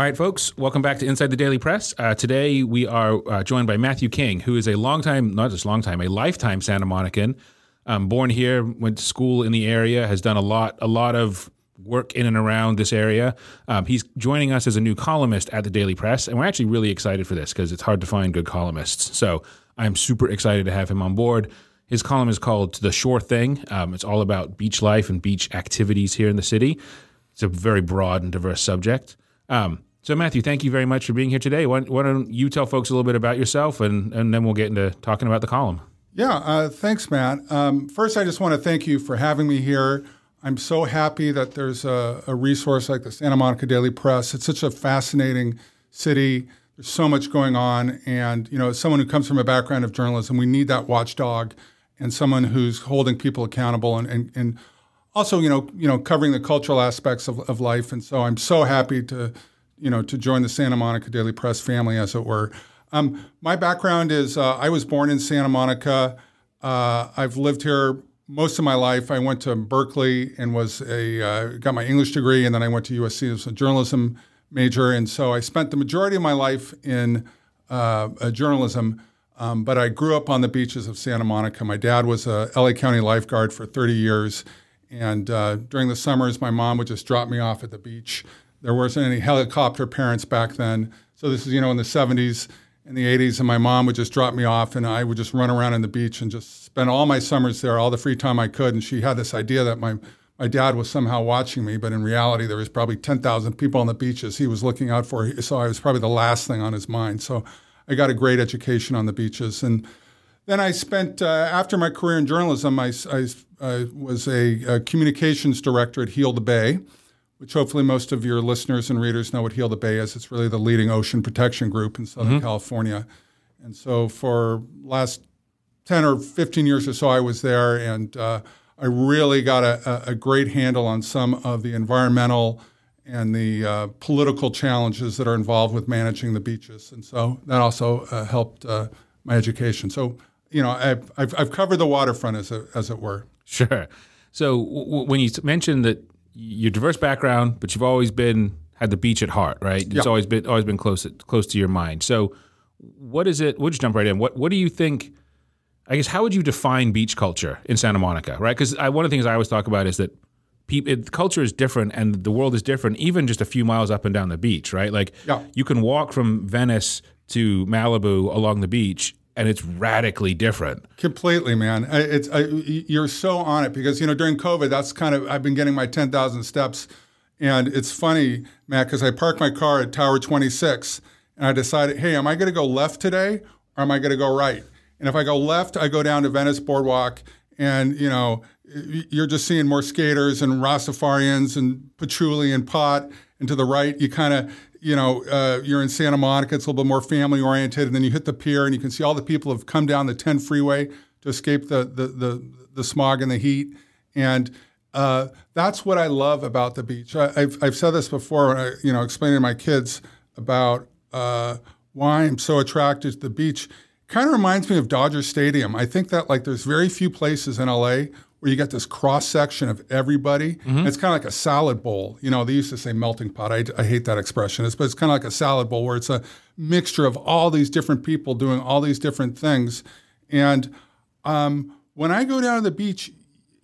All right, folks, welcome back to Inside the Daily Press. Uh, today we are uh, joined by Matthew King, who is a longtime, not just long time, a lifetime Santa Monican. Um, born here, went to school in the area, has done a lot, a lot of work in and around this area. Um, he's joining us as a new columnist at the Daily Press, and we're actually really excited for this because it's hard to find good columnists. So I'm super excited to have him on board. His column is called The Shore Thing. Um, it's all about beach life and beach activities here in the city. It's a very broad and diverse subject. Um, so, Matthew, thank you very much for being here today. Why, why, don't you tell folks a little bit about yourself, and, and then we'll get into talking about the column. Yeah, uh, thanks, Matt. Um, first, I just want to thank you for having me here. I'm so happy that there's a, a, resource like the Santa Monica Daily Press. It's such a fascinating city. There's so much going on, and you know, as someone who comes from a background of journalism, we need that watchdog and someone who's holding people accountable and, and, and also, you know, you know, covering the cultural aspects of, of life. And so I'm so happy to you know, to join the Santa Monica Daily Press family, as it were. Um, my background is uh, I was born in Santa Monica. Uh, I've lived here most of my life. I went to Berkeley and was a uh, got my English degree, and then I went to USC as a journalism major. And so I spent the majority of my life in uh, journalism. Um, but I grew up on the beaches of Santa Monica. My dad was a LA County lifeguard for 30 years, and uh, during the summers, my mom would just drop me off at the beach. There wasn't any helicopter parents back then. So this is, you know, in the 70s and the 80s, and my mom would just drop me off, and I would just run around on the beach and just spend all my summers there, all the free time I could. And she had this idea that my my dad was somehow watching me, but in reality, there was probably 10,000 people on the beaches he was looking out for. So I was probably the last thing on his mind. So I got a great education on the beaches. And then I spent, uh, after my career in journalism, I, I, I was a, a, communications director at Heal the Bay which hopefully most of your listeners and readers know what Heal the Bay is. It's really the leading ocean protection group in Southern mm-hmm. California. And so for last 10 or 15 years or so, I was there, and uh, I really got a, a, great handle on some of the environmental and the uh, political challenges that are involved with managing the beaches. And so that also uh, helped uh, my education. So, you know, I've, I've, I've, covered the waterfront, as, a, as it were. Sure. So w- when you mentioned that your diverse background, but you've always been had the beach at heart, right? It's always been always been close close to your mind. So, what is it? We'll just jump right in. What What do you think? I guess how would you define beach culture in Santa Monica, right? Because one of the things I always talk about is that people, culture is different and the world is different, even just a few miles up and down the beach, right? Like yeah. you can walk from Venice to Malibu along the beach and it's radically different. Completely, man. It's I, you're so on it because you know during COVID, that's kind of I've been getting my ten thousand steps, and it's funny, Matt, because I parked my car at Tower 26, and I decided, hey, am I going to go left today or am I going to go right? And if I go left, I go down to Venice Boardwalk, and you know you're just seeing more skaters and Rastafarians and patchouli and pot. And to the right, you kind of you know, uh, you're in Santa Monica, it's a little bit more family oriented, and then you hit the pier and you can see all the people have come down the 10 freeway to escape the the the, the smog and the heat, and uh, that's what I love about the beach. I, have I've said this before, when I, you know, explaining to my kids about uh, why I'm so attracted to the beach. Kind of reminds me of Dodger Stadium. I think that like there's very few places in LA where you get this cross section of everybody. Mm-hmm. It's kind of like a salad bowl. You know, they used to say melting pot. I, I hate that expression. It's, but it's kind of like a salad bowl where it's a mixture of all these different people doing all these different things. And um, when I go down to the beach,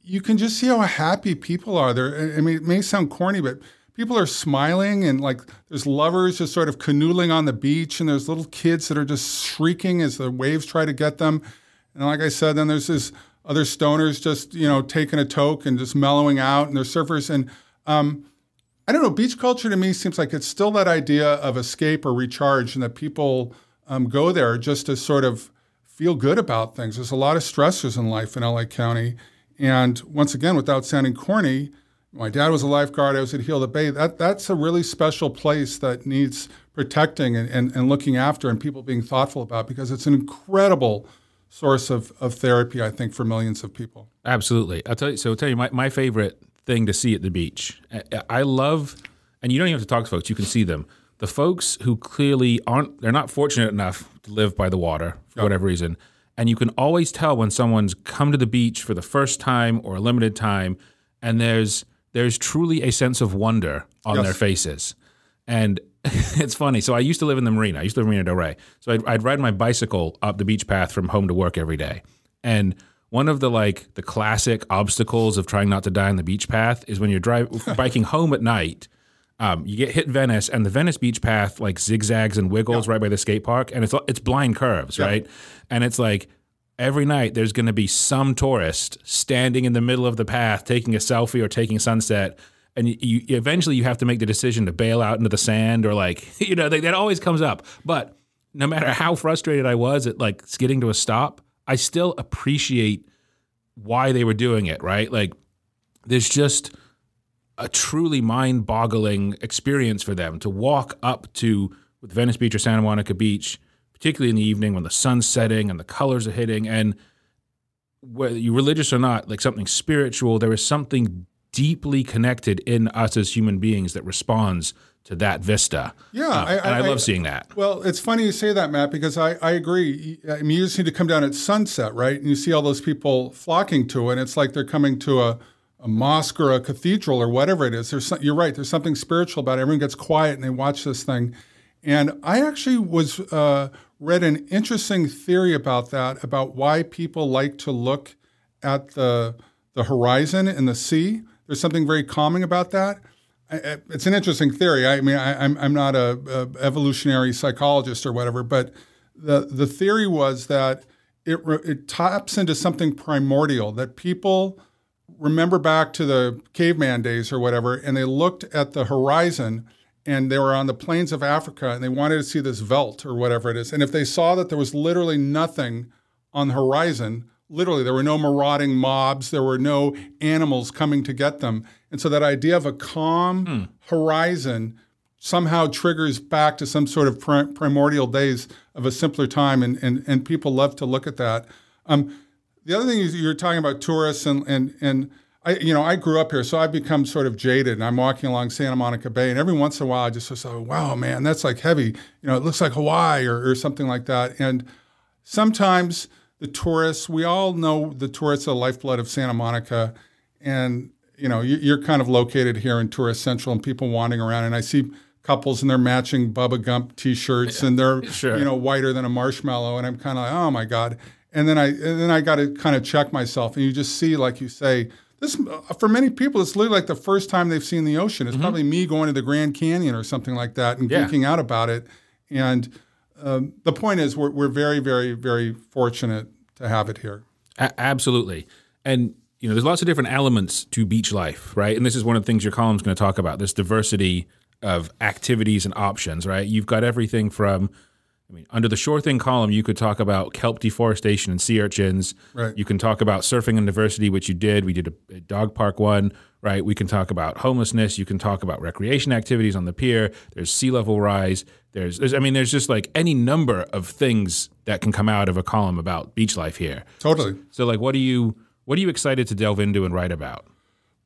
you can just see how happy people are there. I mean, it may sound corny, but people are smiling and like there's lovers just sort of canoodling on the beach and there's little kids that are just shrieking as the waves try to get them. And like I said, then there's this other stoners just you know taking a toke and just mellowing out, and they're surfers. And um, I don't know, beach culture to me seems like it's still that idea of escape or recharge, and that people um, go there just to sort of feel good about things. There's a lot of stressors in life in LA County, and once again, without sounding corny. My dad was a lifeguard. I was at Heal the Bay. That that's a really special place that needs protecting and, and, and looking after and people being thoughtful about because it's an incredible source of, of therapy, I think, for millions of people. Absolutely. I'll tell you. So I'll tell you my, my favorite thing to see at the beach. I love, and you don't even have to talk to folks. You can see them. The folks who clearly aren't, they're not fortunate enough to live by the water for yep. whatever reason. And you can always tell when someone's come to the beach for the first time or a limited time, and there's there's truly a sense of wonder on yes. their faces. And it's funny. So I used to live in the marina. I used to live in Marina Del Rey. So I'd, I'd ride my bicycle up the beach path from home to work every day. And one of the like the classic obstacles of trying not to die on the beach path is when you're driving biking home at night. Um, you get hit Venice, and the Venice beach path like zigzags and wiggles right by the skate park, and it's it's blind curves, right? And it's like every night there's going to be some tourist standing in the middle of the path taking a selfie or taking sunset and you, you eventually you have to make the decision to bail out into the sand or like you know that, that always comes up. But no matter how frustrated i was at like skidding to a stop i still appreciate why they were doing it right? Like there's just a truly mind-boggling experience for them to walk up to with venice beach or santa monica beach particularly in the evening when the sun's setting and the colors are hitting and whether you're religious or not like something spiritual there is something deeply connected in us as human beings that responds to that vista. Yeah, Uh, I, and I, love seeing that. Well, it's funny you say that, Matt, because I, I agree. I mean, you just need to come down at sunset, right? And you see all those people flocking to it. And it's like they're coming to a, a mosque or a cathedral or whatever it is. There's some, you're right. There's something spiritual about it. Everyone gets quiet and they watch this thing. And I actually was uh, read an interesting theory about that, about why people like to look at the the horizon and the sea. There's something very calming about that. I, it's an interesting theory. I mean, I, I'm I'm not a, a evolutionary psychologist or whatever, but the the theory was that it it taps into something primordial that people remember back to the caveman days or whatever, and they looked at the horizon and they were on the plains of Africa and they wanted to see this veldt or whatever it is. And if they saw that there was literally nothing on the horizon, literally there were no marauding mobs, there were no animals coming to get them. And so that idea of a calm horizon somehow triggers back to some sort of pri- primordial days of a simpler time. And, and, and people love to look at that. Um, the other thing is you're talking about tourists and and and I you know I grew up here, so I've become sort of jaded. And I'm walking along Santa Monica Bay, and every once in a while I just say, "Wow, man, that's like heavy." You know, it looks like Hawaii or, or something like that. And sometimes the tourists, we all know the tourists are the lifeblood of Santa Monica, and you know you- you're kind of located here in Tourist Central, and people wandering around, and I see couples in their matching Bubba Gump T-shirts, and they're Sure. you know whiter than a marshmallow, and I'm kind of like, oh my god. And then I and then I got to kind of check myself, and you just see, like you say, this uh, for many people, it's literally like the first time they've seen the ocean. It's mm-hmm. probably me going to the Grand Canyon or something like that and Yeah. geeking out about it. And um, the point is, we're, we're very, very, very fortunate to have it here. A- absolutely. And you know, there's lots of different elements to beach life, right? And this is one of the things your column's going to talk about: this diversity of activities and options, right? You've got everything from I mean, under the Shore Thing column, you could talk about kelp deforestation and sea urchins. Right. You can talk about surfing and diversity, which you did. We did a, a dog park one, right? We can talk about homelessness. You can talk about recreation activities on the pier. There's sea level rise. There's, there's, I mean, there's just like any number of things that can come out of a column about beach life here. Totally. So, like, what are you, what are you excited to delve into and write about?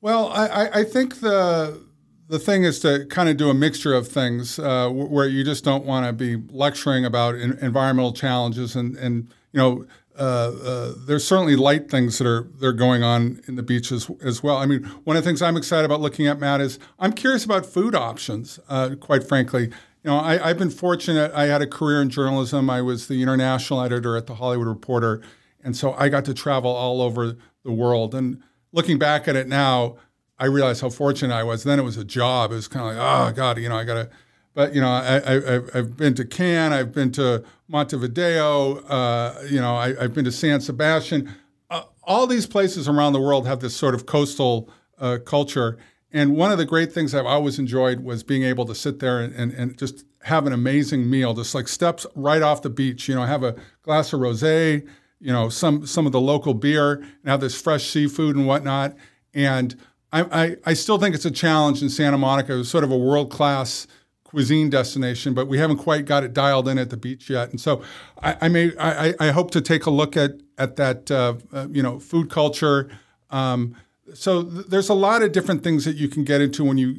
Well, I, I- think the the thing is to kind of do a mixture of things uh, where you just don't want to be lecturing about en- environmental challenges and and you know. Uh, uh, there's certainly light things that are that are going on in the beaches as well. I mean, one of the things I'm excited about looking at, Matt, is I'm curious about food options. Uh, quite frankly, you know, I, I've been fortunate. I had a career in journalism. I was the international editor at the Hollywood Reporter, and so I got to travel all over the world. And looking back at it now, I realize how fortunate I was. Then it was a job. It was kind of like, oh God, you know, I got to. But you know, I, I've been to Cannes. I've been to Montevideo. Uh, you know, I, I've been to San Sebastian. Uh, all these places around the world have this sort of coastal uh, culture. And one of the great things I've always enjoyed was being able to sit there and, and, and just have an amazing meal, just like steps right off the beach. You know, have a glass of rosé, you know, some some of the local beer, and have this fresh seafood and whatnot. And I, I, I still think it's a challenge in Santa Monica. It was sort of a world class cuisine destination, but we haven't quite got it dialed in at the beach yet. And so I, I may I, I hope to take a look at at that uh, uh, you know food culture. Um, so th- there's a lot of different things that you can get into when you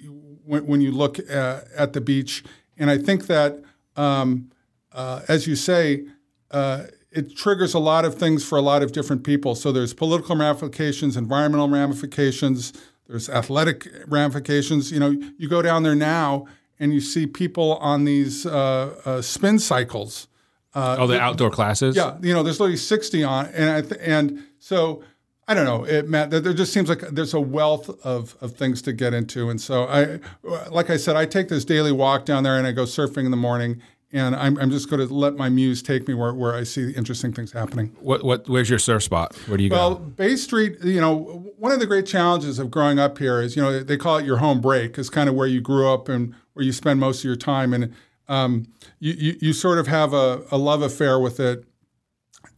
when, when you look uh, at the beach, and I think that um, uh, as you say. Uh, it triggers a lot of things for a lot of different people. So there's political ramifications, environmental ramifications, there's athletic ramifications. You know, you go down there now and you see people on these uh, uh, spin cycles. oh, the outdoor classes. Yeah, you know, there's literally 60 on, and I th- and so I don't know, it, Matt. There, there just seems like there's a wealth of, of things to get into, and so I, like I said, I take this daily walk down there, and I go surfing in the morning, and I'm, I'm just going to let my muse take me where, where I see interesting things happening. What what? Where's your surf spot? Where do you Well, go? Well, Bay Street, you know, one of the great challenges of growing up here is, you know, they call it your home break, is kind of where you grew up and where you spend most of your time, and um, you, you you sort of have a, a love affair with it,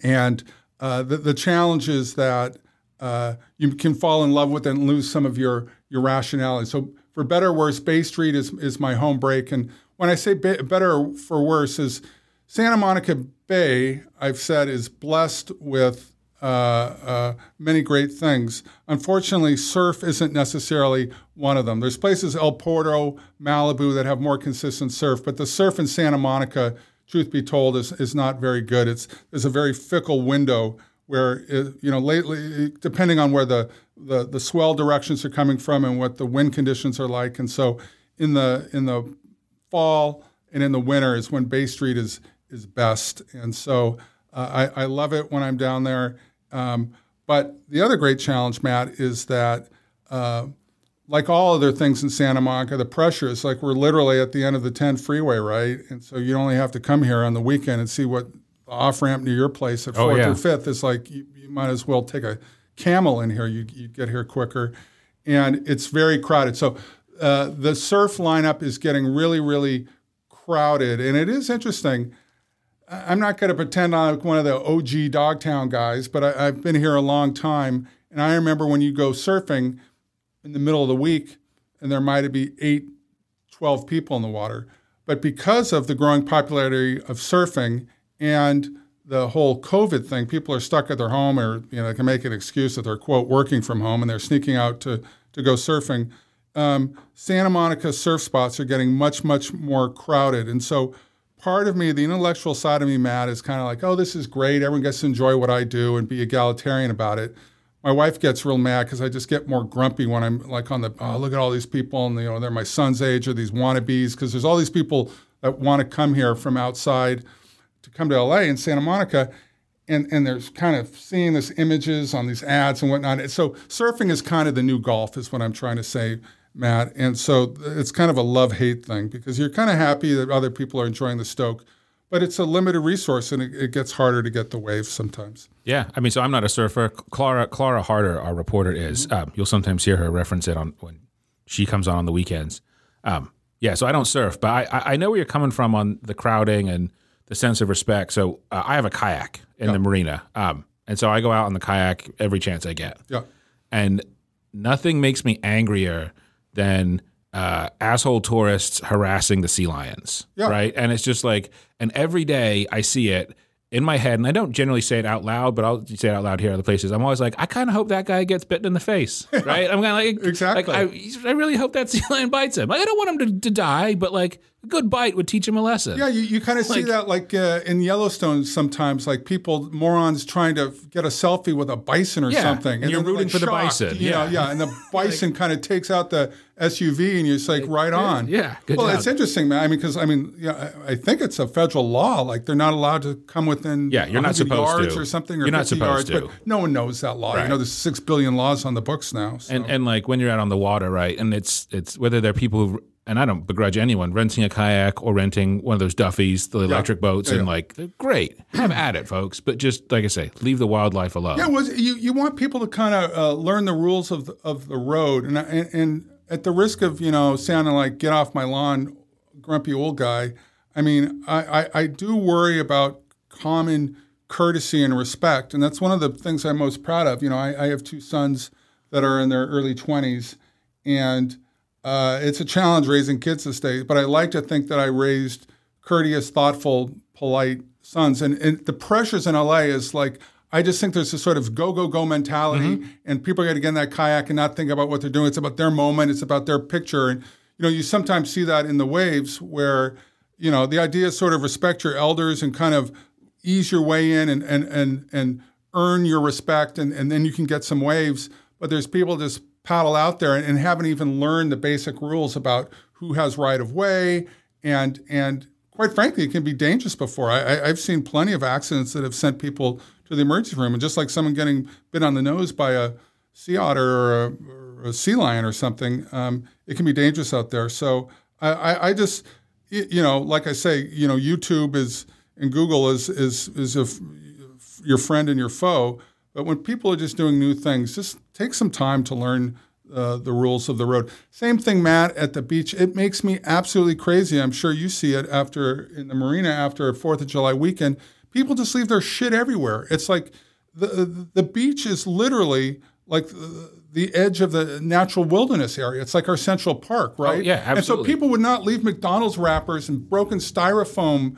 and uh, the the challenge is that uh, you can fall in love with it and lose some of your your rationality. So for better or worse, Bay Street is is my home break, and when I say ba- better for worse, is Santa Monica Bay. I've said is blessed with Uh, uh, many great things. Unfortunately, surf isn't necessarily one of them. There's places El Porto, Malibu that have more consistent surf, but the surf in Santa Monica, truth be told, is is not very good. It's there's a very fickle window where it, you know lately, depending on where the, the the swell directions are coming from and what the wind conditions are like, and so in the in the fall and in the winter is when Bay Street is is best, and so uh, I, I love it when I'm down there. Um, but the other great challenge, Matt, is that uh, like all other things in Santa Monica, the pressure is like we're literally at the end of the 10 freeway, right? And so you only have to come here on the weekend and see what the off ramp near your place at Oh, 4th yeah. or 5th is like. You, you might as well take a camel in here. You, you get here quicker. And it's very crowded. So uh, the surf lineup is getting really, really crowded. And it is interesting. I'm not going to pretend I'm one of the OG Dogtown guys, but I, I've been here a long time. And I remember when you go surfing in the middle of the week, and there might be eight, 12 people in the water. But because of the growing popularity of surfing and the whole COVID thing, people are stuck at their home or you know they can make an excuse that they're quote working from home and they're sneaking out to to go surfing. Um, Santa Monica surf spots are getting much much more crowded, and so part of me, the intellectual side of me, Matt, is kind of like, oh, this is great. Everyone gets to enjoy what I do and be egalitarian about it. My wife gets real mad because I just get more grumpy when I'm like on the, oh, look at all these people and you know they're my son's age or these wannabes because there's all these people that want to come here from outside to come to LA and Santa Monica. And, and there's kind of seeing this images on these ads and whatnot. So surfing is kind of the new golf, is what I'm trying to say, Matt. And so it's kind of a love hate thing because you're kind of happy that other people are enjoying the Stoke, but it's a limited resource and it, it gets harder to get the waves sometimes. Yeah, I mean, so I'm not a surfer. Clara Clara Harter, our reporter, is. Um, you'll sometimes hear her reference it on when she comes on on the weekends. Um, yeah, so I don't surf, but I, I I know where you're coming from on the crowding and the sense of respect. So uh, I have a kayak in the marina, um, and so I go out on the kayak every chance I get. Yeah. And nothing makes me angrier than uh, asshole tourists harassing the sea lions. Yeah. Right. And it's just like, and every day I see it in my head, and I don't generally say it out loud, but I'll say it out loud here at other places. I'm always like, I kind of hope that guy gets bitten in the face. Right. I'm kind of like, Exactly. Like, I, I really hope that sea lion bites him. Like, I don't want him to, to die, but like a good bite would teach him a lesson. Yeah, you, you kind of see that like uh, in Yellowstone sometimes, like people, morons trying to get a selfie with a bison or Yeah, something. and you're then rooting for the bison, You know, yeah. yeah. And the bison kind of takes out the SUV and you're just like, right on. yeah, good well, job. it's interesting, man. I mean, because I mean, yeah, I I think it's a federal law. Like they're not allowed to come within Yeah, you're not supposed yards to. or something or You're not supposed yards, to. but no one knows that law. Right. You know, there's six billion laws on the books now. So. and and like when you're out on the water, right? And it's it's whether they're people who and I don't begrudge anyone renting a kayak or renting one of those Duffies, the electric boats, and like they're great. Have at it, folks. But just like I say, leave the wildlife alone. Yeah, was you, you want people to kind of uh, learn the rules of the, of the road, and, and and at the risk of you know sounding like get off my lawn, grumpy old guy. I mean, I, I, I do worry about common courtesy and respect, and that's one of the things I'm most proud of. You know, I, I have two sons that are in their early 20s, and uh, it's a challenge raising kids this day. But I like to think that I raised courteous, thoughtful, polite sons. And, and the pressures in LA is like, I just think there's a sort of go, go, go mentality, and people got to get in that kayak and not think about what they're doing. It's about their moment, it's about their picture. And, you know, you sometimes see that in the waves where, you know, the idea is sort of respect your elders and kind of ease your way in and, and, and, and earn your respect, and, and then you can get some waves. But there's people just paddle out there and, and haven't even learned the basic rules about who has right of way, and and quite frankly, it can be dangerous. Before I, have seen plenty of accidents that have sent people to the emergency room, and just like someone getting bit on the nose by a sea otter or a, or a sea lion or something, um, it can be dangerous out there. So I, I just you know, like I say, you know, YouTube is and Google is is is a, your friend and your foe. But when people are just doing new things, just take some time to learn uh, the rules of the road. Same thing, Matt, at the beach. It makes me absolutely crazy. I'm sure you see it after in the marina after a Fourth of July weekend. People just leave their shit everywhere. It's like the the beach is literally like the edge of the natural wilderness area. It's like our Central Park, right? Oh, yeah, absolutely. And so people would not leave McDonald's wrappers and broken styrofoam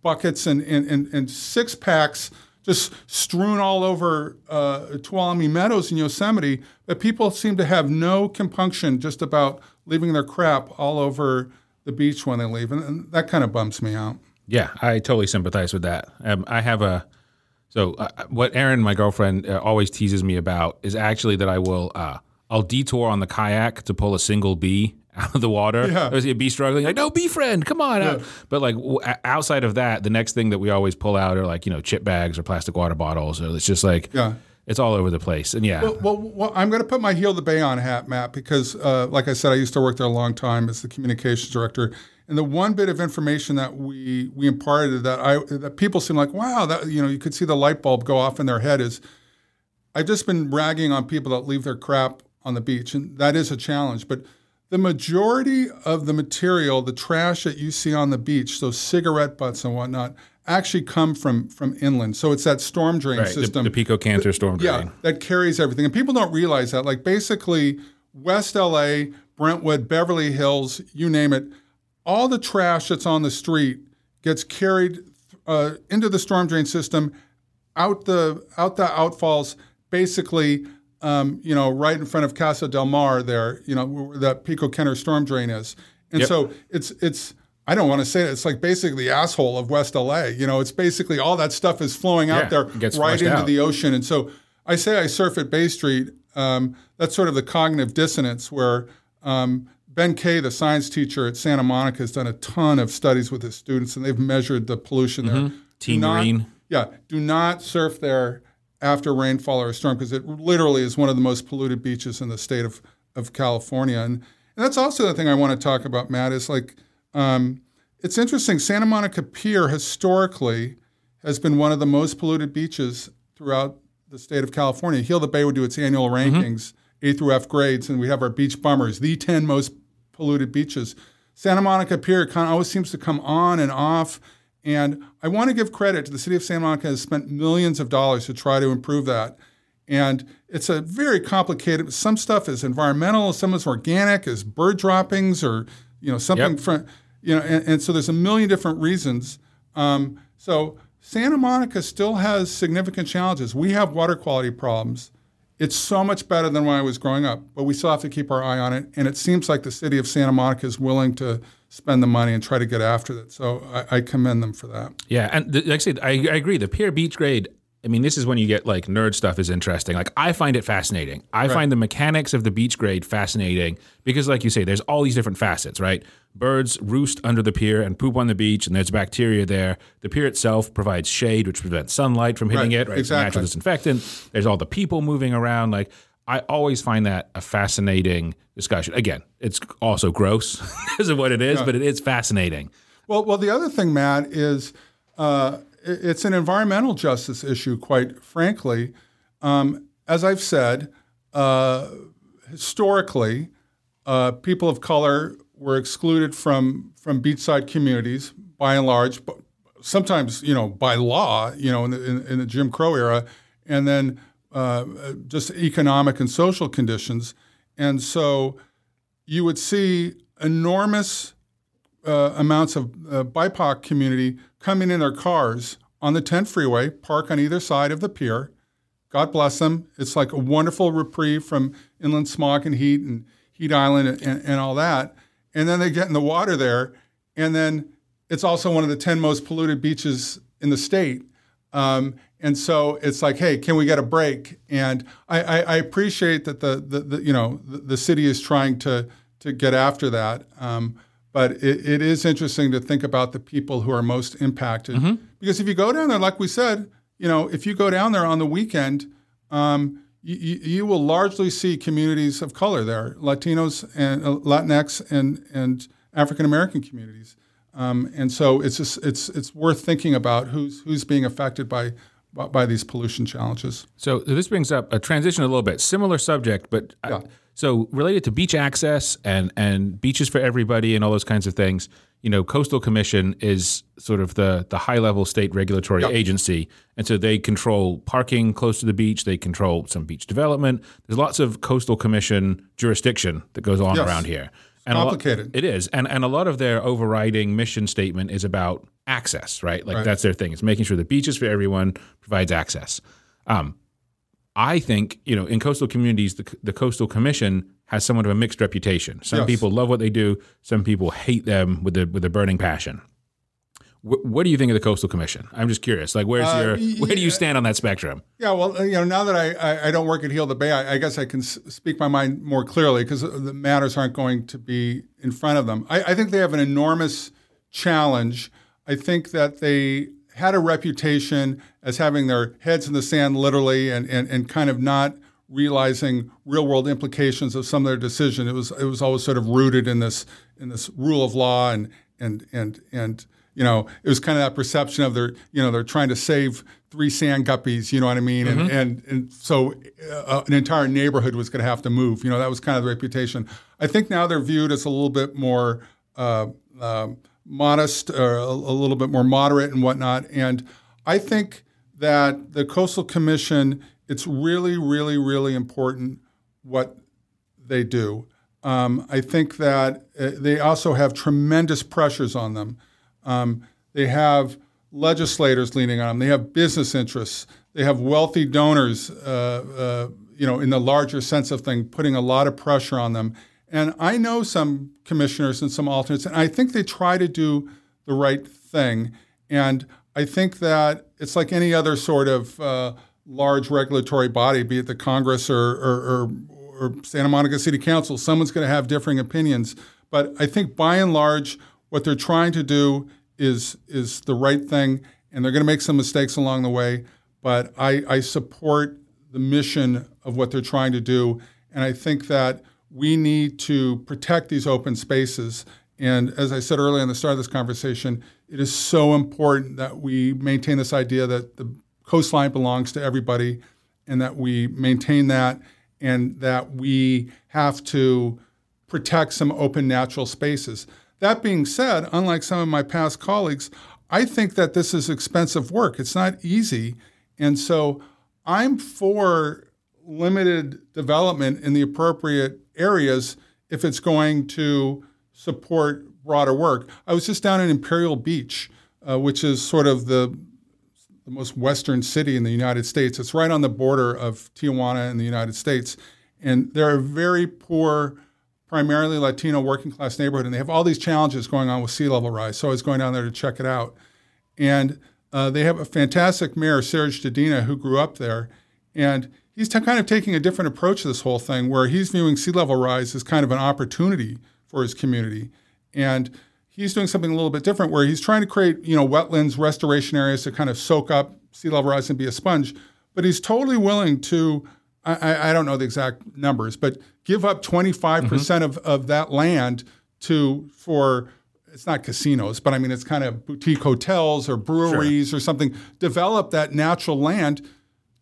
buckets and, and, and, and six packs just strewn all over uh, Tuolumne Meadows in Yosemite, but people seem to have no compunction just about leaving their crap all over the beach when they leave. And, and that kind of bumps me out. Yeah, I totally sympathize with that. Um, I have a so uh, what Erin, my girlfriend, uh, always teases me about is actually that I will uh, I'll detour on the kayak to pull a single bee out of the water. Yeah. I see a bee struggling, like no bee friend, come on. Yeah. But like w- outside of that, the next thing that we always pull out are like you know chip bags or plastic water bottles. Or it's just like yeah. It's all over the place, and yeah. Well, well, well I'm going to put my Heal the Bay on hat, Matt, because, uh, like I said, I used to work there a long time as the communications director, and the one bit of information that we we imparted that I that people seem like, wow, that you know, you could see the light bulb go off in their head is I've just been ragging on people that leave their crap on the beach, and that is a challenge. But the majority of the material, the trash that you see on the beach, those cigarette butts and whatnot, actually come from from inland. So it's that storm drain right, system, the, the Pico Kenter storm drain. Yeah, that carries everything, and people don't realize that. Like basically, West LA, Brentwood, Beverly Hills, you name it all the trash that's on the street gets carried uh, into the storm drain system, out the out the outfalls, basically, um, you know, right in front of Casa del Mar, there, you know, where that Pico Kenter storm drain is, and yep. so it's it's. I don't want to say it. It's like basically the asshole of West LA. You know, it's basically all that stuff is flowing out yeah, there right into out. the ocean. And so I say I surf at Bay Street. Um, that's sort of the cognitive dissonance where um, Ben Kay, the science teacher at Santa Monica, has done a ton of studies with his students, and they've measured the pollution mm-hmm. there. Team Marine. Yeah, do not surf there after rainfall or a storm because it literally is one of the most polluted beaches in the state of, of California. And, and that's also the thing I want to talk about, Matt, is like um, it's interesting. Santa Monica Pier historically has been one of the most polluted beaches throughout the state of California. Heal the Bay would do its annual mm-hmm. rankings, mm-hmm. A through F grades, and we have our beach bummers, the 10 most polluted beaches. Santa Monica Pier kind of always seems to come on and off. And I want to give credit to the city of Santa Monica has spent millions of dollars to try to improve that. And it's a very complicated. Some stuff is environmental, some is organic, is bird droppings, or you know something yep. from you know. And, and, so there's a million different reasons. Um, so Santa Monica still has significant challenges. We have water quality problems. It's so much better than when I was growing up, but we still have to keep our eye on it. And it seems like the city of Santa Monica is willing to spend the money and try to get after it. So I, I commend them for that. Yeah, and like I I, I agree. The Pier Beach grade I mean, this is when you get like nerd stuff is interesting. Like I find it fascinating. I right. find the mechanics of the beach grade fascinating because, like you say, there's all these different facets, right? Birds roost under the pier and poop on the beach, and there's bacteria there. The pier itself provides shade, which prevents sunlight from hitting right. it. Right, exactly. It's a natural disinfectant. There's all the people moving around. Like I always find that a fascinating discussion. Again, it's also gross because of what it is, yeah. but it is fascinating. Well, well, the other thing, Matt, is. Uh, it's an environmental justice issue, quite frankly. Um, as I've said, uh, historically, uh, people of color were excluded from from beachside communities by and large, but sometimes you know by law, you know in the, in, in the Jim Crow era, and then uh, just economic and social conditions, and so you would see enormous uh, amounts of uh, BIPOC community coming in their cars on the 10 freeway, park on either side of the pier. God bless them. It's like a wonderful reprieve from inland smog and heat and Heat Island and, and, and all that. And then they get in the water there, and then it's also one of the 10 most polluted beaches in the state. Um, and so it's like, hey, can we get a break? And I, I, I appreciate that the, the, the, you know the, the, city is trying to to get after that. Um, but it, it is interesting to think about the people who are most impacted Mm-hmm. because if you go down there, like we said, you know, if you go down there on the weekend, um, you, you, will largely see communities of color there, Latinos and uh, Latinx and and African American communities, um, and so it's just it's it's worth thinking about who's who's being affected by by, these pollution challenges. So this brings up a transition a little bit, similar subject, but uh, Yeah. So related to beach access and and beaches for everybody and all those kinds of things. You know, Coastal Commission is sort of the the high level state regulatory agency, and so they control parking close to the beach. They control some beach development. There's lots of Coastal Commission jurisdiction that goes on Yes. around here. And a lot- complicated. it is, and and a lot of their overriding mission statement is about access, right? Like Right. that's their thing. It's making sure the beaches for everyone provides access. Um, I think you know in coastal communities, the, the coastal commission has somewhat of a mixed reputation. Some Yes. people love what they do. Some people hate them with a with a burning passion. Wh- what do you think of the coastal commission? I'm just curious. Like, where's Uh, your where do you stand on that spectrum? Yeah, well, uh, you know, now that I, I, I don't work at Heal the Bay, I, I guess I can s- speak my mind more clearly because the matters aren't going to be in front of them. I, I think they have an enormous challenge. I think that they had a reputation as having their heads in the sand, literally, and, and, and kind of not realizing real world implications of some of their decision. It was it was always sort of rooted in this in this rule of law and and and and you know, it was kind of that perception of they're, you know, they're trying to save three sand guppies, you know what I mean? And, and, and so uh, an entire neighborhood was going to have to move. You know, that was kind of the reputation. I think now they're viewed as a little bit more uh, um modest or a, little bit more moderate and whatnot. And I think that the Coastal Commission, it's really, really, really important what they do. Um, I think that uh, they also have tremendous pressures on them. Um, they have legislators leaning on them. They have business interests. They have wealthy donors, uh, uh, you know, in the larger sense of thing, putting a lot of pressure on them. And I know some commissioners and some alternates, and I think they try to do the right thing. And I think that it's like any other sort of uh, large regulatory body, be it the Congress or, or, or, or Santa Monica City Council, someone's going to have differing opinions. But I think by and large, what they're trying to do is is the right thing, and they're going to make some mistakes along the way. But I, I support the mission of what they're trying to do, and I think that we need to protect these open spaces. And as I said earlier in the start of this conversation, it is so important that we maintain this idea that the coastline belongs to everybody, and that we maintain that, and that we have to protect some open natural spaces. That being said, unlike some of my past colleagues, I think that this is expensive work. It's not easy. And so I'm for limited development in the appropriate areas if it's going to support broader work. I was just down in Imperial Beach, uh, which is sort of the the most western city in the United States. It's right on the border of Tijuana and the United States. And they're a very poor, primarily Latino working class neighborhood. And they have all these challenges going on with sea level rise. So I was going down there to check it out. And uh, they have a fantastic mayor, Serge Dedina, who grew up there. And he's t- kind of taking a different approach to this whole thing, where he's viewing sea level rise as kind of an opportunity for his community. And he's doing something a little bit different where he's trying to create, you know, wetlands restoration areas to kind of soak up sea level rise and be a sponge. But he's totally willing to, I- I, don't know the exact numbers, but give up 25% mm-hmm. of, of that land to for it's not casinos, but I mean it's kind of boutique hotels or breweries or something. Develop that natural land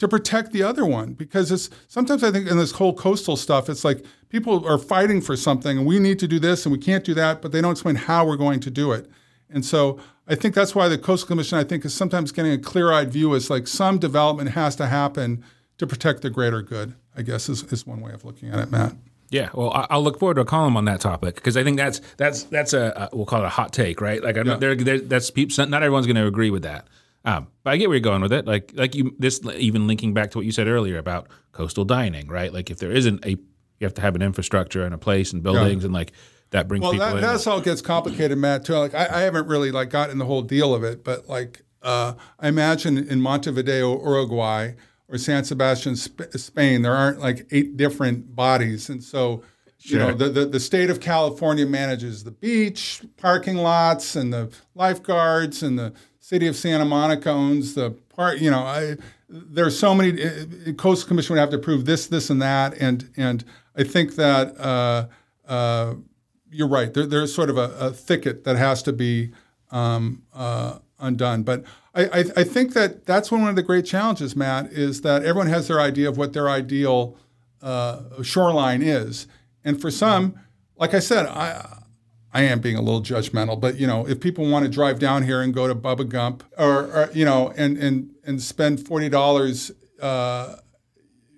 to protect the other one because it's sometimes I think in this whole coastal stuff, it's like people are fighting for something and we need to do this and we can't do that, but they don't explain how we're going to do it. And so I think that's why the Coastal Commission, I think, is sometimes getting a clear-eyed view is like some development has to happen to protect the greater good. I guess is, is one way of looking at it, Matt. Yeah, well, I- I'll look forward to a column on that topic because I think that's that's that's a, we'll call it a hot take, right? Like, I'm not, there, there, that's. Not everyone's going to agree with that. Um, but I get where you're going with it. Like, like you this even linking back to what you said earlier about coastal dining, right? Like, if there isn't a, you have to have an infrastructure and a place and buildings, and like that brings Well, people that, in. that's how it gets complicated, Matt. Too. Like I, I haven't really like gotten the whole deal of it, but like uh, I imagine in Montevideo, Uruguay, or San Sebastian, Sp- Spain, there aren't like eight different bodies, and so you know the, the the state of California manages the beach, parking lots, and the lifeguards, and the city of Santa Monica owns the part. You know, I, there's so many. uh, uh, Coastal Commission would have to approve this, this, and that, and and I think that uh, uh, you're right. There, there's sort of a, a thicket that has to be um, uh, undone. But I, I, I think that that's one of the great challenges, Matt, is that everyone has their idea of what their ideal uh, shoreline is, and for some, like I said, I. I am being a little judgmental, but you know, if people want to drive down here and go to Bubba Gump, or, or you know, and and and spend forty dollars, uh,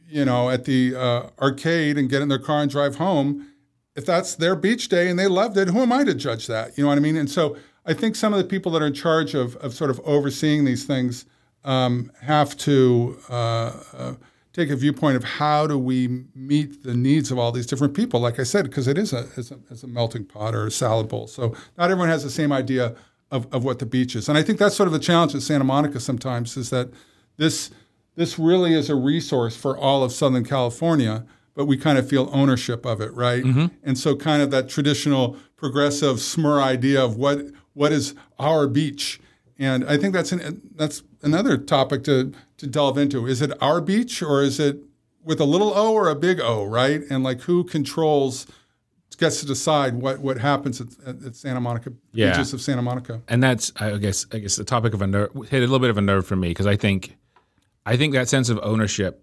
you know, at the uh, arcade and get in their car and drive home, if that's their beach day and they loved it, who am I to judge that? You know what I mean? And so I think some of the people that are in charge of, of sort of overseeing these things um, have to uh, uh, take a viewpoint of how do we meet the needs of all these different people. Like I said, because it is a, it's a it's a melting pot or a salad bowl. So not everyone has the same idea of, of what the beach is. And I think that's sort of the challenge in Santa Monica sometimes is that this this really is a resource for all of Southern California, but we kind of feel ownership of it, right? Mm-hmm. And so, kind of that traditional progressive SMRR idea of what what is our beach, and I think that's an, that's another topic to to delve into. Is it our beach or is it with a little O or a big O, right? And like who controls gets to decide what what happens at, at, Santa Monica Yeah. beaches of Santa Monica. and that's I guess I guess the topic of a nerve hit a little bit of a nerve for me because I think I think that sense of ownership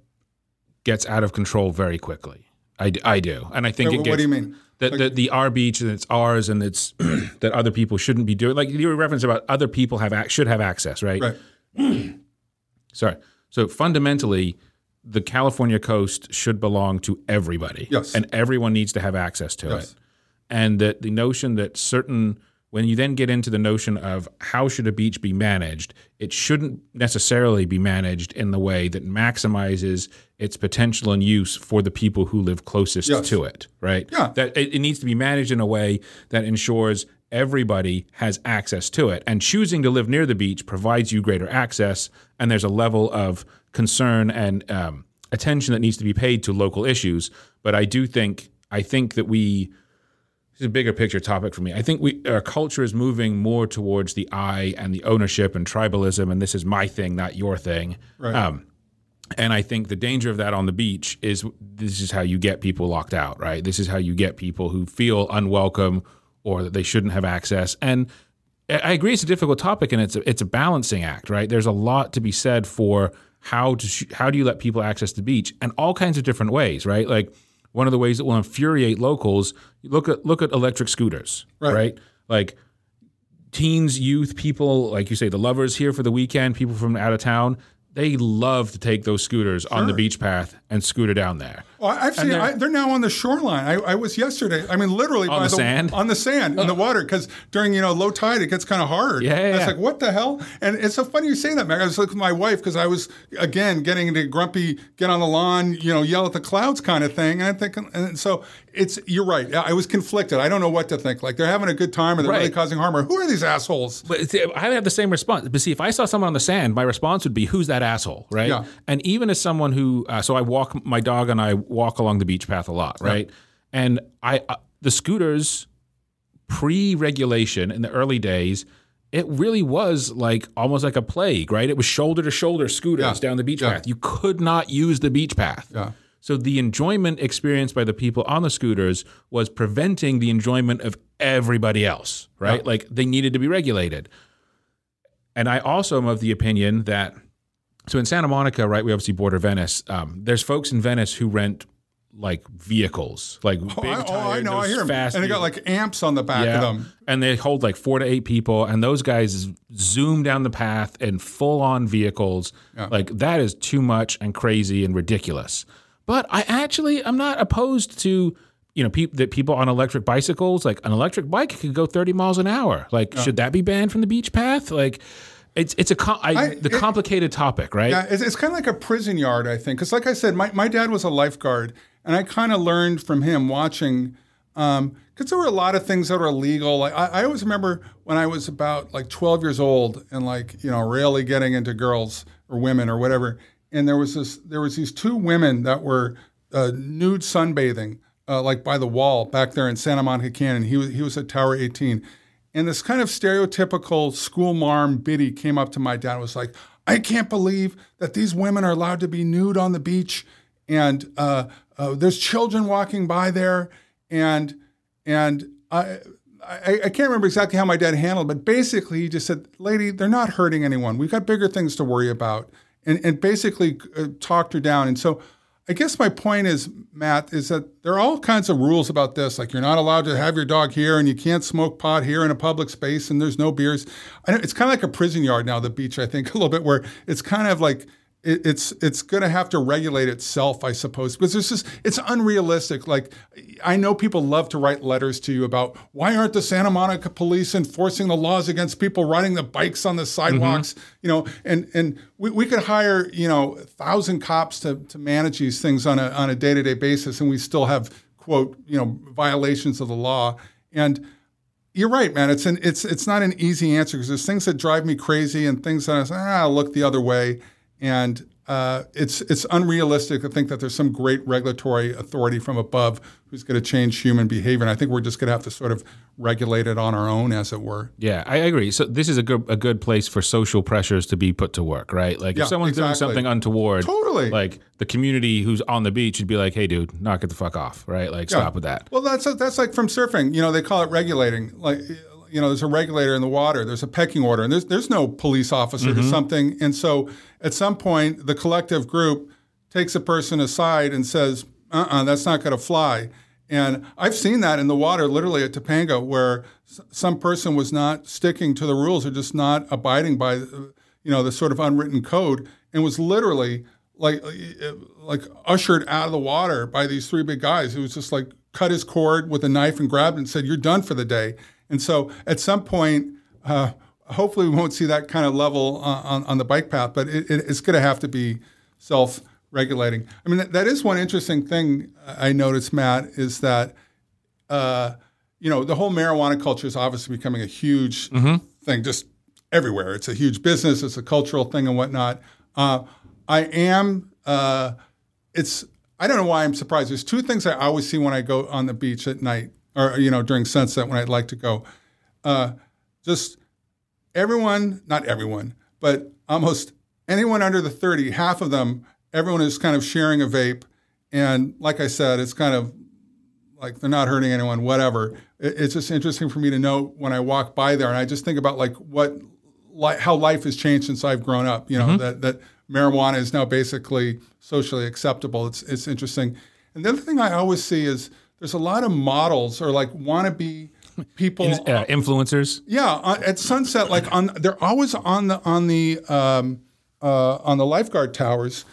gets out of control very quickly. I, I do, and I think What- it what do you mean? that the, the our beach and it's ours and it's that other people shouldn't be doing. Like your reference about other people have should have access, right? Right. Sorry. So fundamentally, the California coast should belong to everybody. Yes. And everyone needs to have access to Yes. it. And that the notion that certain when you then get into the notion of how should a beach be managed, it shouldn't necessarily be managed in the way that maximizes its potential and use for the people who live closest Yes. to it, right? Yeah. That it, it needs to be managed in a way that ensures everybody has access to it. And choosing to live near the beach provides you greater access, and there's a level of concern and um, attention that needs to be paid to local issues. But I do think I think that we this is a bigger picture topic for me. I think we our culture is moving more towards the I and the ownership and tribalism, and this is my thing, not your thing. Right. Um, and I think the danger of that on the beach is this is how you get people locked out, right? This is how you get people who feel unwelcome or that they shouldn't have access. And I agree, it's a difficult topic, and it's a, it's a balancing act, right? There's a lot to be said for how to sh- how do you let people access the beach, and all kinds of different ways, right? Like one of the ways that will infuriate locals. Look at look at electric scooters, Right. right? Like teens, youth, people, like you say, the lovers here for the weekend, people from out of town. They love to take those scooters on the beach path and scooter down there. Well, I've seen. they're- I, they're now on the shoreline. I, I was yesterday. I mean, literally On by the sand? on the sand, in the water, because during you know low tide, it gets kind of hard. Yeah, yeah, It's yeah. like what the hell? And it's so funny you say that, Meg. I was looking with my wife because I was again getting into grumpy, get on the lawn, you know, yell at the clouds kind of thing. And I'm thinking, and so it's you're right. I was conflicted. I don't know what to think. Like they're having a good time, or they're really causing harm, or who are these assholes? But I would have the same response. But see, if I saw someone on the sand, my response would be, "Who's that asshole?" Right? Yeah. And even as someone who, uh, so I walk, my dog and I walk along the beach path a lot, right? And I, uh, the scooters, pre-regulation in the early days, it really was like almost like a plague, right? It was shoulder to shoulder scooters Yeah. down the beach Yeah. path. You could not use the beach path. Yeah. So the enjoyment experienced by the people on the scooters was preventing the enjoyment of everybody else, right? Like they needed to be regulated. And I also am of the opinion that so in Santa Monica, right, we obviously border Venice. Um, there's folks in Venice who rent like vehicles, like big Oh, I, oh, I know. I hear them. And they got like amps on the back Yeah. of them. And they hold like four to eight people, and those guys zoom down the path in full on vehicles. Like that is too much and crazy and ridiculous. But I actually I'm not opposed to you know peop that people on electric bicycles like an electric bike could go 30 miles an hour. Like should that be banned from the beach path? Like it's it's a com- I, I- the it- complicated topic, right? Yeah, it's, it's kind of like a prison yard, I think. Because, like I said, my, my dad was a lifeguard, and I kind of learned from him watching. Because there were a lot of things that were illegal. Like I, I always remember when I was about like 12 years old, and like you know, really getting into girls or women or whatever. And there was this, there was these two women that were uh, nude sunbathing uh, like by the wall back there in Santa Monica Canyon. He was he was at Tower 18, and this kind of stereotypical school marm biddy came up to my dad and was like, "I can't believe that these women are allowed to be nude on the beach, and uh, uh, there's children walking by there, and and I." I, I, can't remember exactly how my dad handled, but basically he just said, "Lady, they're not hurting anyone. We've got bigger things to worry about," and and basically uh, talked her down. And so I guess my point is, Matt, is that there are all kinds of rules about this. Like you're not allowed to have your dog here, and you can't smoke pot here in a public space, and there's no beers. it's kind of like a prison yard now, the beach. I think a little bit where it's kind of like it, it's it's going to have to regulate itself, I suppose, because it's just it's unrealistic. Like I know people love to write letters to you about why aren't the Santa Monica police enforcing the laws against people riding the bikes on the sidewalks? Mm-hmm. You know, and and we, we could hire you know a thousand cops to to manage these things on a on a day to day basis, and we still have quote you know violations of the law and. You're right, man. It's an it's it's not an easy answer because there's things that drive me crazy and things that I say, ah, I'll look the other way and uh, it's it's unrealistic to think that there's some great regulatory authority from above who's going to change human behavior. And I think we're just going to have to sort of regulate it on our own, as it were. Yeah, I agree. So this is a good a good place for social pressures to be put to work, right? Like yeah, if someone's exactly. doing something untoward, totally. Like the community who's on the beach would be like, "Hey, dude, knock it the fuck off," right? Like yeah. stop with that. Well, that's that's like from surfing. You know, they call it regulating. Like you know, there's a regulator in the water, there's a pecking order, and there's there's no police officer mm-hmm. to something. And so at some point, the collective group takes a person aside and says, "Uh-uh, that's not going to fly." And I've seen that in the water, literally at Topanga, where some person was not sticking to the rules or just not abiding by, uh, you know, the sort of unwritten code, and was literally like uh, uh, like ushered out of the water by these three big guys. It was just like cut his cord with a knife and grabbed and said, "You're done for the day." And so at some point, uh, hopefully we won't see that kind of level on, on the bike path, but it, it's going to have to be self regulating. I mean, that, that is one interesting thing I noticed, Matt, is that, uh, you know, the whole marijuana culture is obviously becoming a huge mm-hmm. thing just everywhere. It's a huge business, it's a cultural thing and whatnot. Uh, I am, uh, it's, I don't know why I'm surprised. There's two things I always see when I go on the beach at night or you know during sunset when I'd like to go. Uh, just everyone, not everyone, but almost anyone under the 30, half of them, everyone is kind of sharing a vape. And like I said, it's kind of like they're not hurting anyone, whatever. It, it's just interesting for me to know when I walk by there, and I just think about like what, li- how life has changed since I've grown up. You know mm-hmm. that that marijuana is now basically socially acceptable. It's it's interesting. And the other thing I always see is there's a lot of models or like wannabe people, In, uh, influencers. Yeah, uh, at sunset, like on they're always on the on the um, uh, on the lifeguard towers,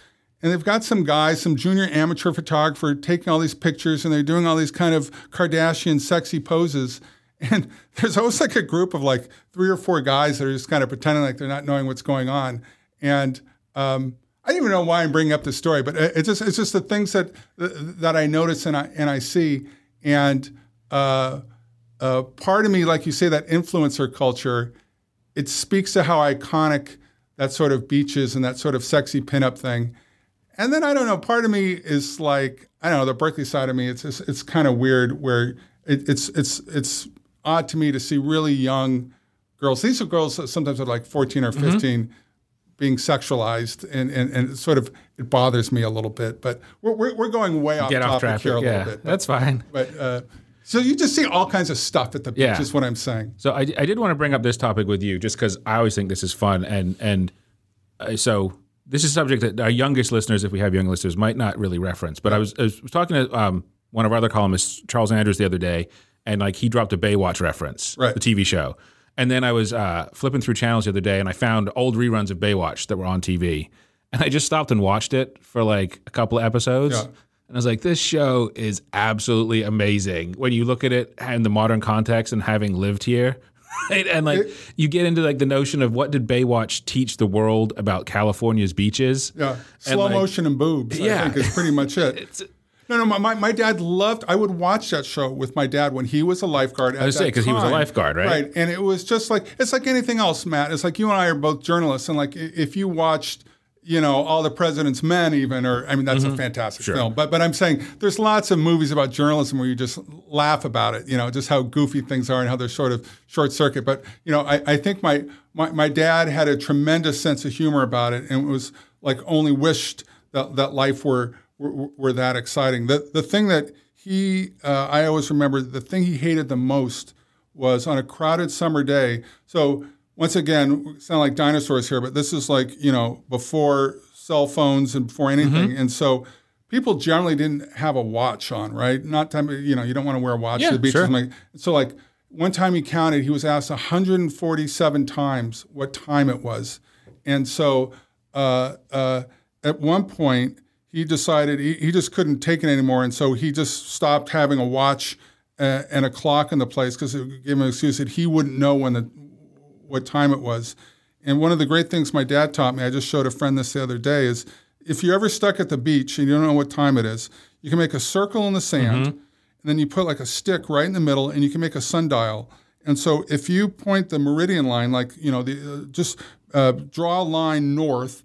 and they've got some guys, some junior amateur photographer, taking all these pictures, and they're doing all these kind of Kardashian sexy poses. And there's always like a group of like three or four guys that are just kind of pretending like they're not knowing what's going on, and um, I don't even know why I'm bringing up this story, but it's just it's just the things that that I notice and I and I see, and uh, uh, part of me, like you say, that influencer culture, it speaks to how iconic that sort of beaches and that sort of sexy pinup thing. And then I don't know, part of me is like I don't know the Berkeley side of me. It's just, it's kind of weird where it, it's it's it's odd to me to see really young girls. These are girls that sometimes are like 14 or mm-hmm. 15. Mm-hmm being sexualized, and, and, and sort of it bothers me a little bit. But we're, we're, going way off Get topic off traffic. here a yeah, little bit. But, that's fine. But uh, so you just see all kinds of stuff at the beach. Yeah. Is what I'm saying. So I, I did want to bring up this topic with you, just because I always think this is fun, and and uh, so this is a subject that our youngest listeners, if we have young listeners, might not really reference. But I was, I was talking to um, one of our other columnists, Charles Andrews, the other day, and like he dropped a Baywatch reference, right. the TV show. And then I was uh, flipping through channels the other day and I found old reruns of Baywatch that were on TV. And I just stopped and watched it for like a couple of episodes. Yeah. And I was like, this show is absolutely amazing when you look at it in the modern context and having lived here. Right? And like it, you get into like the notion of what did Baywatch teach the world about California's beaches? Yeah, slow like, motion and boobs. Yeah. I think is pretty much it. No, no, my, my dad loved, I would watch that show with my dad when he was a lifeguard. I was say, because he was a lifeguard, right? Right. And it was just like, it's like anything else, Matt. It's like you and I are both journalists. And like if you watched, you know, All the President's Men, even, or I mean, that's a mm-hmm. fantastic Sure. film. But but I'm saying there's lots of movies about journalism where you just laugh about it, you know, just how goofy things are and how they're sort of short circuit. But you know, I, I think my, my my dad had a tremendous sense of humor about it, and it was like only wished that that life were were, were that exciting. The the thing that he uh, I always remember the thing he hated the most was on a crowded summer day. So once again, sound like dinosaurs here, but this is like you know before cell phones and before anything, and so people generally didn't have a watch on, right? Not time, you know, you don't want to wear a watch Yeah, to the beach. sure. like- So like one time he counted, he was asked 147 times what time it was, and so uh, uh, at one point he decided he, he just couldn't take it anymore, and so he just stopped having a watch uh, and a clock in the place because it gave him an excuse that he wouldn't know when the what time it was. And one of the great things my dad taught me, I just showed a friend this the other day, is if you're ever stuck at the beach and you don't know what time it is, you can make a circle in the sand, and then you put like a stick right in the middle, and you can make a sundial. And so if you point the meridian line, like you know, the, uh, just uh, draw a line north,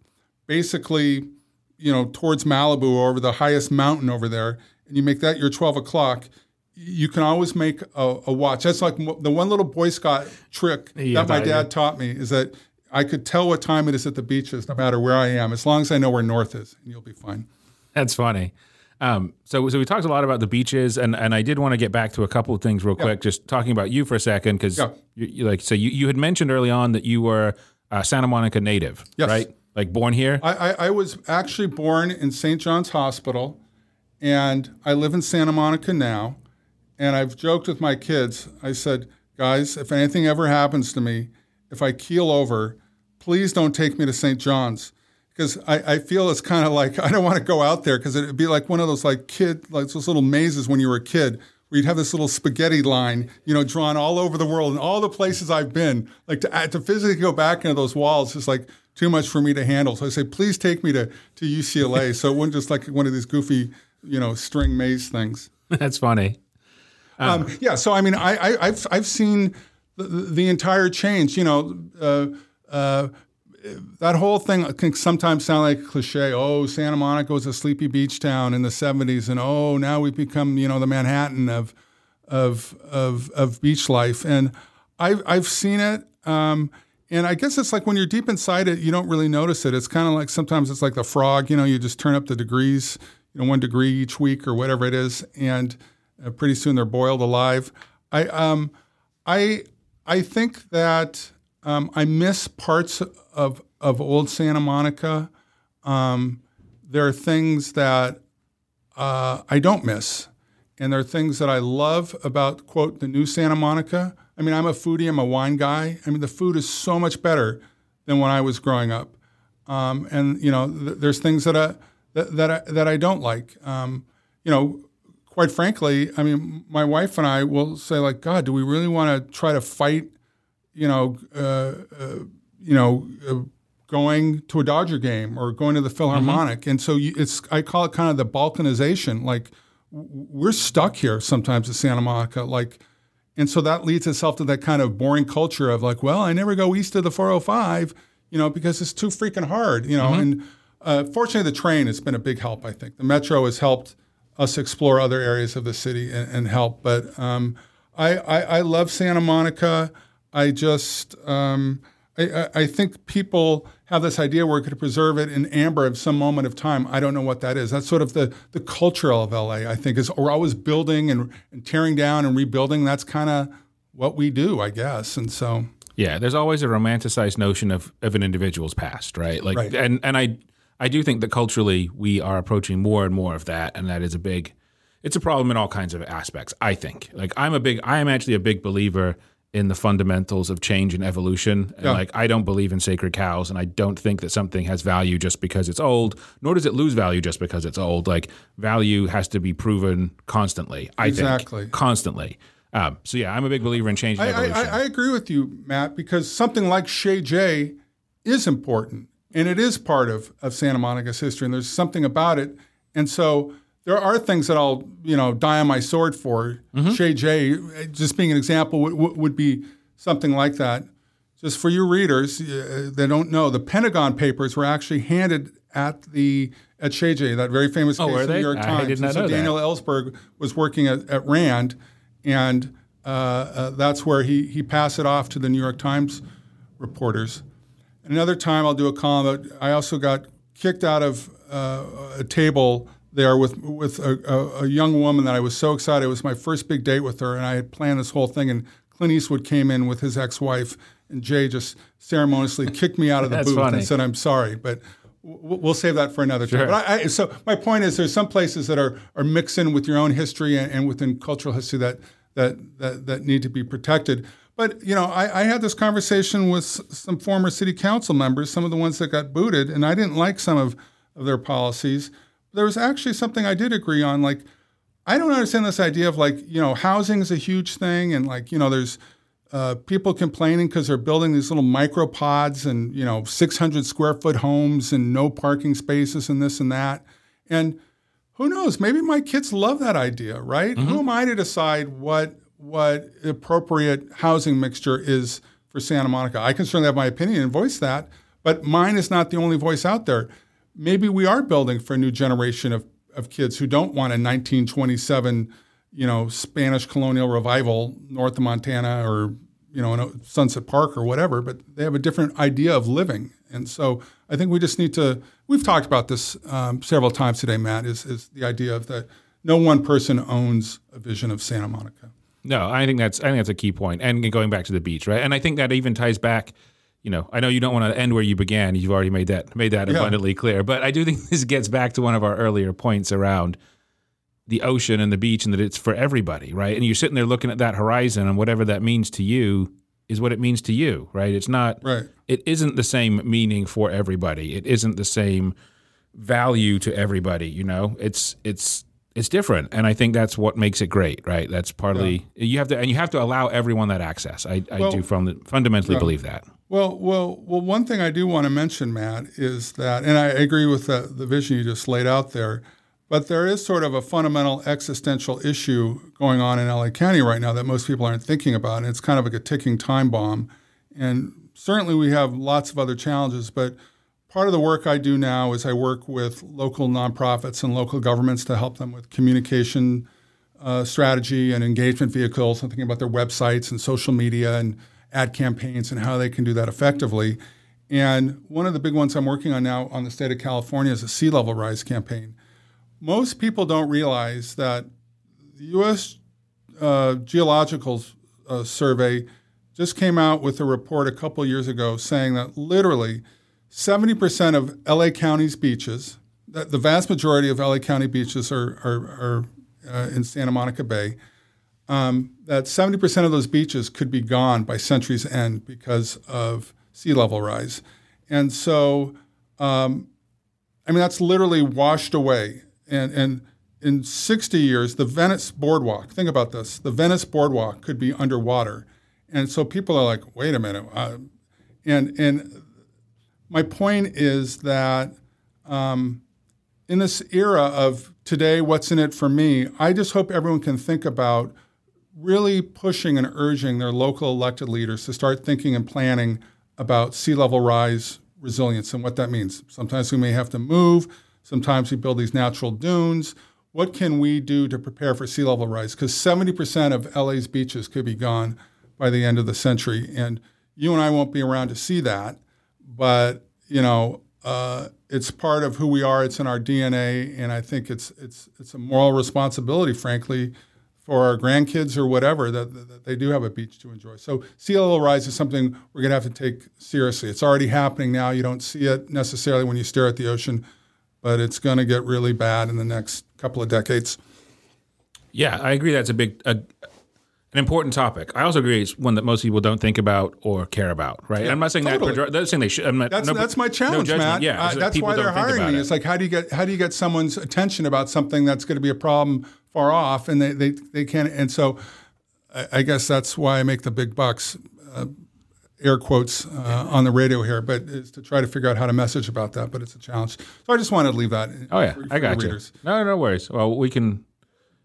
basically, you know, towards Malibu or over the highest mountain over there, and you make that your 12 o'clock. You can always make a, a watch. That's like the one little Boy Scout trick Yeah, that my that- dad taught me is that I could tell what time it is at the beaches no matter where I am, as long as I know where north is, and you'll be fine. That's funny. Um, so, so we talked a lot about the beaches, and, and I did want to get back to a couple of things real quick. Just talking about you for a second, because Yeah. you, you like so you, you had mentioned early on that you were a Santa Monica native, Yes. right? Like born here. I, I, I was actually born in St. John's Hospital, and I live in Santa Monica now. And I've joked with my kids. I said, guys, if anything ever happens to me, if I keel over, please don't take me to St. John's. Because I, I feel it's kind of like I don't want to go out there because it'd be like one of those like kid like those little mazes when you were a kid you'd have this little spaghetti line, you know, drawn all over the world and all the places I've been. Like to to physically go back into those walls is like too much for me to handle. So I say, please take me to to UCLA. so it wasn't just like one of these goofy, you know, string maze things. That's funny. Um, yeah, so I mean, I, I, I've I've seen the, the entire change. You know, uh, uh, that whole thing can sometimes sound like cliche. Oh, Santa Monica was a sleepy beach town in the '70s, and oh, now we've become you know the Manhattan of of of, of beach life. And I've I've seen it. Um, and I guess it's like when you're deep inside it, you don't really notice it. It's kind of like sometimes it's like the frog, you know, you just turn up the degrees, you know, one degree each week or whatever it is, and uh, pretty soon they're boiled alive. I um, I I think that um, I miss parts of of old Santa Monica. Um, there are things that uh, I don't miss, and there are things that I love about quote the new Santa Monica. I mean, I'm a foodie. I'm a wine guy. I mean, the food is so much better than when I was growing up. Um, and you know, th- there's things that I that that I, that I don't like. Um, you know, quite frankly, I mean, my wife and I will say like, God, do we really want to try to fight? You know, uh, uh, you know, uh, going to a Dodger game or going to the Philharmonic, and so you, it's I call it kind of the balkanization. Like we're stuck here sometimes at Santa Monica, like. And so that leads itself to that kind of boring culture of like, well, I never go east of the 405, you know, because it's too freaking hard, you know. And uh, fortunately, the train has been a big help. I think the metro has helped us explore other areas of the city and, and help. But um, I, I, I love Santa Monica. I just um, I, I- think people have this idea where we're going to preserve it in amber of some moment of time. I don't know what that is. That's sort of the the culture of LA. I think is we're always building and, and tearing down and rebuilding. That's kind of what we do, I guess. And so Yeah, there's always a romanticized notion of, of an individual's past, right? Like, Right. and and I I do think that culturally we are approaching more and more of that, and that is a big, it's a problem in all kinds of aspects. I think, like, I'm a big, I am actually a big believer in the fundamentals of change and evolution. And Yeah. like, I don't believe in sacred cows, and I don't think that something has value just because it's old, nor does it lose value just because it's old. Like, value has to be proven constantly. I Exactly. think constantly. Um, so yeah, I'm a big believer in change and I, I, evolution. I I agree with you, Matt, because something like Chez Jay is important and it is part of, of Santa Monica's history, and there's something about it. And so there are things that I'll, you know, die on my sword for. Chez Jay, just being an example, would, would would be something like that. just for your readers, uh, they don't know the Pentagon Papers were actually handed at the at Chez Jay, that very famous Oh, case in the? New York I Times. did not so know that. Daniel Ellsberg was working at, at Rand, and uh, uh, that's where he he passed it off to the New York Times reporters. Another time, I'll do a column. But I also got kicked out of uh, a table there with with a, a, a young woman that I was so excited. It was my first big date with her, and I had planned this whole thing. And Clint Eastwood came in with his ex-wife, and Jay just ceremoniously kicked me out of the booth funny. and said, "I'm sorry," but. w- We'll save that for another Sure. time. But I, I, so my point is, there's some places that are, are mixing with your own history and, and within cultural history that, that that that need to be protected. But you know, I, I had this conversation with some former city council members, some of the ones that got booted, and I didn't like some of, of their policies. There was actually something I did agree on. Like, I don't understand this idea of like, you know, housing is a huge thing, and like, you know, there's uh, people complaining because they're building these little micro pods and you know 600 square foot homes and no parking spaces and this and that. And who knows? Maybe my kids love that idea, right? Who am I to decide what what appropriate housing mixture is for Santa Monica? I can certainly have my opinion and voice that, but mine is not the only voice out there. Maybe we are building for a new generation of, of kids who don't want a 1927, you know, Spanish colonial revival north of Montana or you know, Sunset Park or whatever, but they have a different idea of living. And so I think we just need to, we've talked about this um, several times today, Matt, is, is the idea of that no one person owns a vision of Santa Monica. No, I think that's I think that's a key point. And going back to the beach, right? And I think that even ties back. You know, I know you don't want to end where you began. You've already made that made that Yeah. abundantly clear. But I do think this gets back to one of our earlier points around the ocean and the beach, and that it's for everybody, right? And you're sitting there looking at that horizon, and whatever that means to you is what it means to you, right? It's not. Right. It isn't the same meaning for everybody. It isn't the same value to everybody. You know, it's it's it's different, and I think that's what makes it great, right? That's partly you have to, and you have to allow everyone that access. I, I Well, do from fundamentally believe that. Well, well, well. One thing I do want to mention, Matt, is that, and I agree with the, the vision you just laid out there, but there is sort of a fundamental existential issue going on in LA County right now that most people aren't thinking about, and it's kind of like a ticking time bomb. And certainly, we have lots of other challenges, but part of the work I do now is I work with local nonprofits and local governments to help them with communication uh, strategy and engagement vehicles. I'm thinking about their websites and social media and ad campaigns and how they can do that effectively. And one of the big ones I'm working on now on the state of California is a sea level rise campaign. Most people don't realize that the U.S. Uh, Geological uh, Survey just came out with a report a couple years ago saying that literally 70% of LA County's beaches, the vast majority of LA County beaches are, are, are uh, in Santa Monica Bay, um, that 70% of those beaches could be gone by century's end because of sea level rise. And so, um, I mean, that's literally washed away. And, and in 60 years, the Venice Boardwalk, think about this, the Venice Boardwalk could be underwater. And so people are like, wait a minute. Uh, and, and my point is that um, in this era of today, what's in it for me, I just hope everyone can think about really pushing and urging their local elected leaders to start thinking and planning about sea level rise resilience and what that means. Sometimes we may have to move, sometimes we build these natural dunes. What can we do to prepare for sea level rise? Because 70% of LA's beaches could be gone by the end of the century. And you and I won't be around to see that, but you know, uh, it's part of who we are. It's in our DNA, and I think it's it's it's a moral responsibility, frankly, for our grandkids or whatever that, that, they do have a beach to enjoy. So sea level rise is something we're going to have to take seriously. It's already happening now. You don't see it necessarily when you stare at the ocean, but it's going to get really bad in the next couple of decades. Yeah, I agree. That's a big, a, an important topic. I also agree it's one that most people don't think about or care about. Right? I'm not saying totally. that. Not saying they should. I'm not, That's no, that's my challenge, judgment. Matt. Yeah, Uh, that's why they're hiring me. it. It's like how do you get how do you get someone's attention about something that's going to be a problem far off, and they they, they can't. And so, I, I guess that's why I make the big bucks. Uh, air quotes uh, on the radio here, but is to try to figure out how to message about that. But it's a challenge. So I just wanted to leave that. Oh yeah, for- for I got you. readers. No, no worries. Well, we can.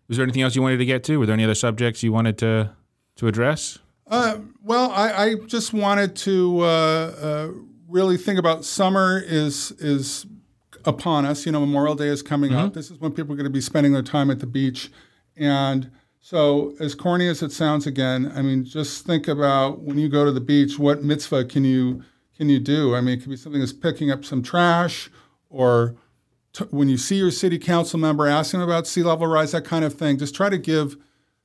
Was there anything else you wanted to get to? Were there any other subjects you wanted to to address? Uh, well, I, I, just wanted to uh, uh, really think about summer is is upon us. You know, Memorial Day is coming mm-hmm. up. This is when people are going to be spending their time at the beach, and so as corny as it sounds, again, I mean, just think about when you go to the beach, what mitzvah can you can you do? I mean, it could be something as picking up some trash, or when you see your city council member asking about sea level rise, that kind of thing. Just try to give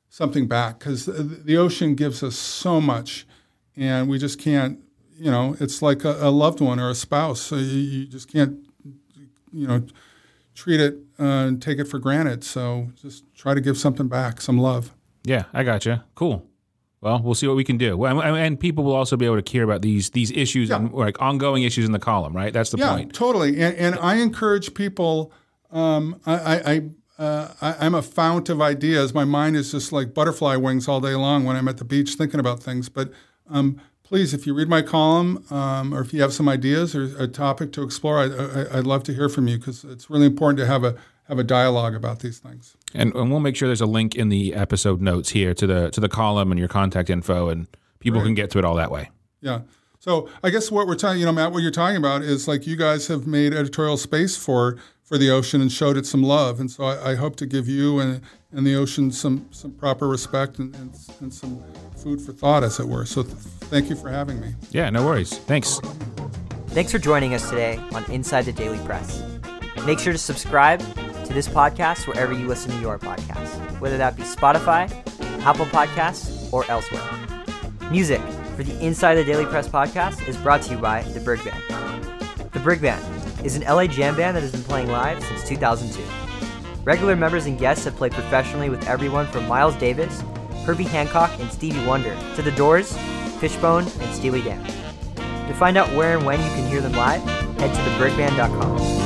something back because the ocean gives us so much, and we just can't. You know, it's like a, a loved one or a spouse. So you, you, just can't, you know, treat it uh, and take it for granted. So just try to give something back, some love. Yeah, I got you. Cool. Well, we'll see what we can do. Well, and people will also be able to hear about these these issues yeah. and like ongoing issues in the column, right? That's the yeah, point. totally. And, and I encourage people. Um, I, I uh, I, am a fount of ideas. My mind is just like butterfly wings all day long when I'm at the beach thinking about things. But um, please, if you read my column um, or if you have some ideas or a topic to explore, I, would love to hear from you because it's really important to have a have a dialogue about these things. And, and, we'll make sure there's a link in the episode notes here to the to the column and your contact info, and people right. can get to it all that way. Yeah. So I guess what we're talking, you know, Matt, what you're talking about is like you guys have made editorial space for for the ocean and showed it some love. And so I, I hope to give you and, and the ocean some, some proper respect and, and, and some food for thought, as it were. So th- thank you for having me. Yeah, no worries. Thanks. Thanks for joining us today on Inside the Daily Press. Make sure to subscribe to this podcast wherever you listen to your podcast, whether that be Spotify, Apple Podcasts, or elsewhere. Music for the Inside the Daily Press podcast is brought to you by The Brig Band. The Brig Band is an LA jam band that has been playing live since 2002. Regular members and guests have played professionally with everyone from Miles Davis, Herbie Hancock, and Stevie Wonder to The Doors, Fishbone, and Steely Dan. To find out where and when you can hear them live, head to thebrigband.com.